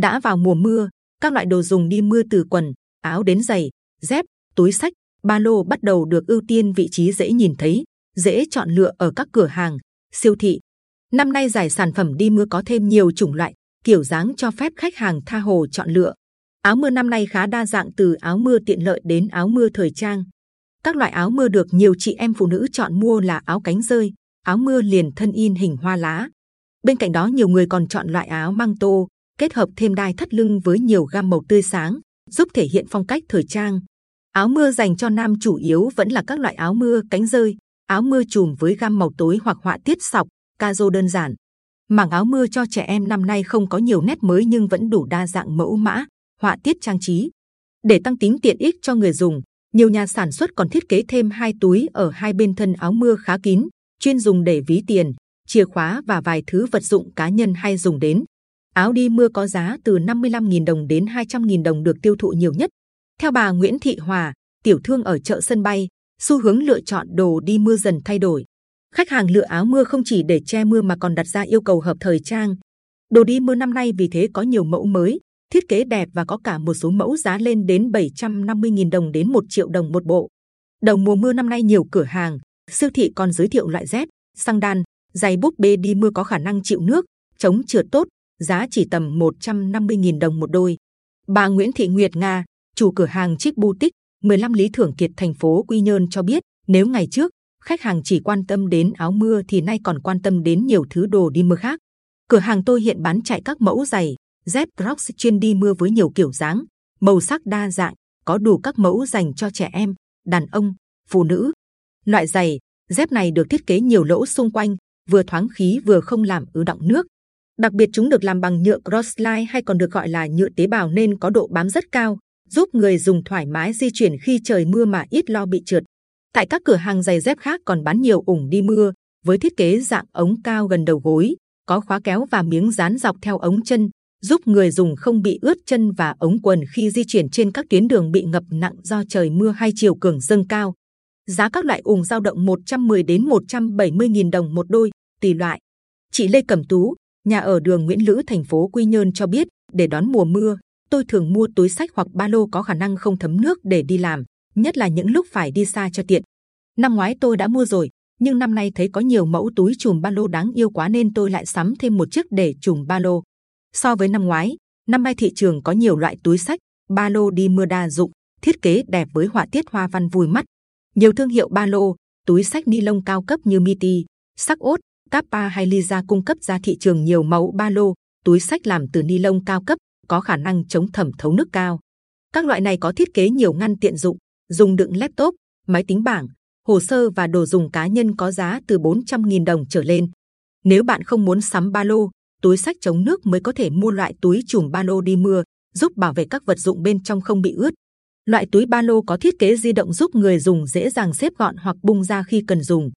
Đã vào mùa mưa, các loại đồ dùng đi mưa từ quần, áo đến giày, dép, túi sách, ba lô bắt đầu được ưu tiên vị trí dễ nhìn thấy, dễ chọn lựa ở các cửa hàng, siêu thị. Năm nay giải sản phẩm đi mưa có thêm nhiều chủng loại, kiểu dáng cho phép khách hàng tha hồ chọn lựa. Áo mưa năm nay khá đa dạng từ áo mưa tiện lợi đến áo mưa thời trang. Các loại áo mưa được nhiều chị em phụ nữ chọn mua là áo cánh rơi, áo mưa liền thân in hình hoa lá. Bên cạnh đó nhiều người còn chọn loại áo măng tô, kết hợp thêm đai thắt lưng với nhiều gam màu tươi sáng, giúp thể hiện phong cách thời trang. Áo mưa dành cho nam chủ yếu vẫn là các loại áo mưa cánh rơi, áo mưa trùm với gam màu tối hoặc họa tiết sọc, caro đơn giản. Mảng áo mưa cho trẻ em năm nay không có nhiều nét mới nhưng vẫn đủ đa dạng mẫu mã, họa tiết trang trí. Để tăng tính tiện ích cho người dùng, nhiều nhà sản xuất còn thiết kế thêm hai túi ở hai bên thân áo mưa khá kín, chuyên dùng để ví tiền, chìa khóa và vài thứ vật dụng cá nhân hay dùng đến. Áo đi mưa có giá từ 55.000 đồng đến 200.000 đồng được tiêu thụ nhiều nhất. Theo bà Nguyễn Thị Hòa, tiểu thương ở chợ sân bay, xu hướng lựa chọn đồ đi mưa dần thay đổi. Khách hàng lựa áo mưa không chỉ để che mưa mà còn đặt ra yêu cầu hợp thời trang. Đồ đi mưa năm nay vì thế có nhiều mẫu mới, thiết kế đẹp và có cả một số mẫu giá lên đến 750.000 đồng đến 1 triệu đồng một bộ. Đầu mùa mưa năm nay nhiều cửa hàng, siêu thị còn giới thiệu loại dép, xăng đan, giày búp bê đi mưa có khả năng chịu nước, chống trượt tốt, giá chỉ tầm 150.000 đồng một đôi. Bà Nguyễn Thị Nguyệt Nga, chủ cửa hàng Chic Boutique, 15 Lý Thưởng Kiệt, thành phố Quy Nhơn cho biết, nếu ngày trước khách hàng chỉ quan tâm đến áo mưa thì nay còn quan tâm đến nhiều thứ đồ đi mưa khác. Cửa hàng tôi hiện bán chạy các mẫu giày, dép Crocs chuyên đi mưa với nhiều kiểu dáng, màu sắc đa dạng, có đủ các mẫu dành cho trẻ em, đàn ông, phụ nữ. Loại giày, dép này được thiết kế nhiều lỗ xung quanh, vừa thoáng khí vừa không làm ứ động nước. Đặc biệt chúng được làm bằng nhựa Crossline hay còn được gọi là nhựa tế bào nên có độ bám rất cao, giúp người dùng thoải mái di chuyển khi trời mưa mà ít lo bị trượt. Tại các cửa hàng giày dép khác còn bán nhiều ủng đi mưa với thiết kế dạng ống cao gần đầu gối, có khóa kéo và miếng dán dọc theo ống chân, giúp người dùng không bị ướt chân và ống quần khi di chuyển trên các tuyến đường bị ngập nặng do trời mưa hay chiều cường dâng cao. Giá các loại ủng dao động 110 đến 170 000 đồng một đôi, tùy loại. Chị Lê Cẩm Tú, nhà ở đường Nguyễn Lữ, thành phố Quy Nhơn cho biết, để đón mùa mưa, tôi thường mua túi sách hoặc ba lô có khả năng không thấm nước để đi làm, nhất là những lúc phải đi xa cho tiện. Năm ngoái tôi đã mua rồi, nhưng năm nay thấy có nhiều mẫu túi chùm ba lô đáng yêu quá nên tôi lại sắm thêm một chiếc để chùm ba lô. So với năm ngoái, năm nay thị trường có nhiều loại túi sách, ba lô đi mưa đa dụng, thiết kế đẹp với họa tiết hoa văn vui mắt. Nhiều thương hiệu ba lô, túi sách ni lông cao cấp như Miti, Sắc Ốt, Kappa hay Lisa cung cấp ra thị trường nhiều mẫu ba lô, túi sách làm từ ni lông cao cấp, có khả năng chống thẩm thấu nước cao. Các loại này có thiết kế nhiều ngăn tiện dụng, dùng đựng laptop, máy tính bảng, hồ sơ và đồ dùng cá nhân có giá từ 400.000 đồng trở lên. Nếu bạn không muốn sắm ba lô, túi sách chống nước mới có thể mua loại túi chùm ba lô đi mưa, giúp bảo vệ các vật dụng bên trong không bị ướt. Loại túi ba lô có thiết kế di động giúp người dùng dễ dàng xếp gọn hoặc bung ra khi cần dùng.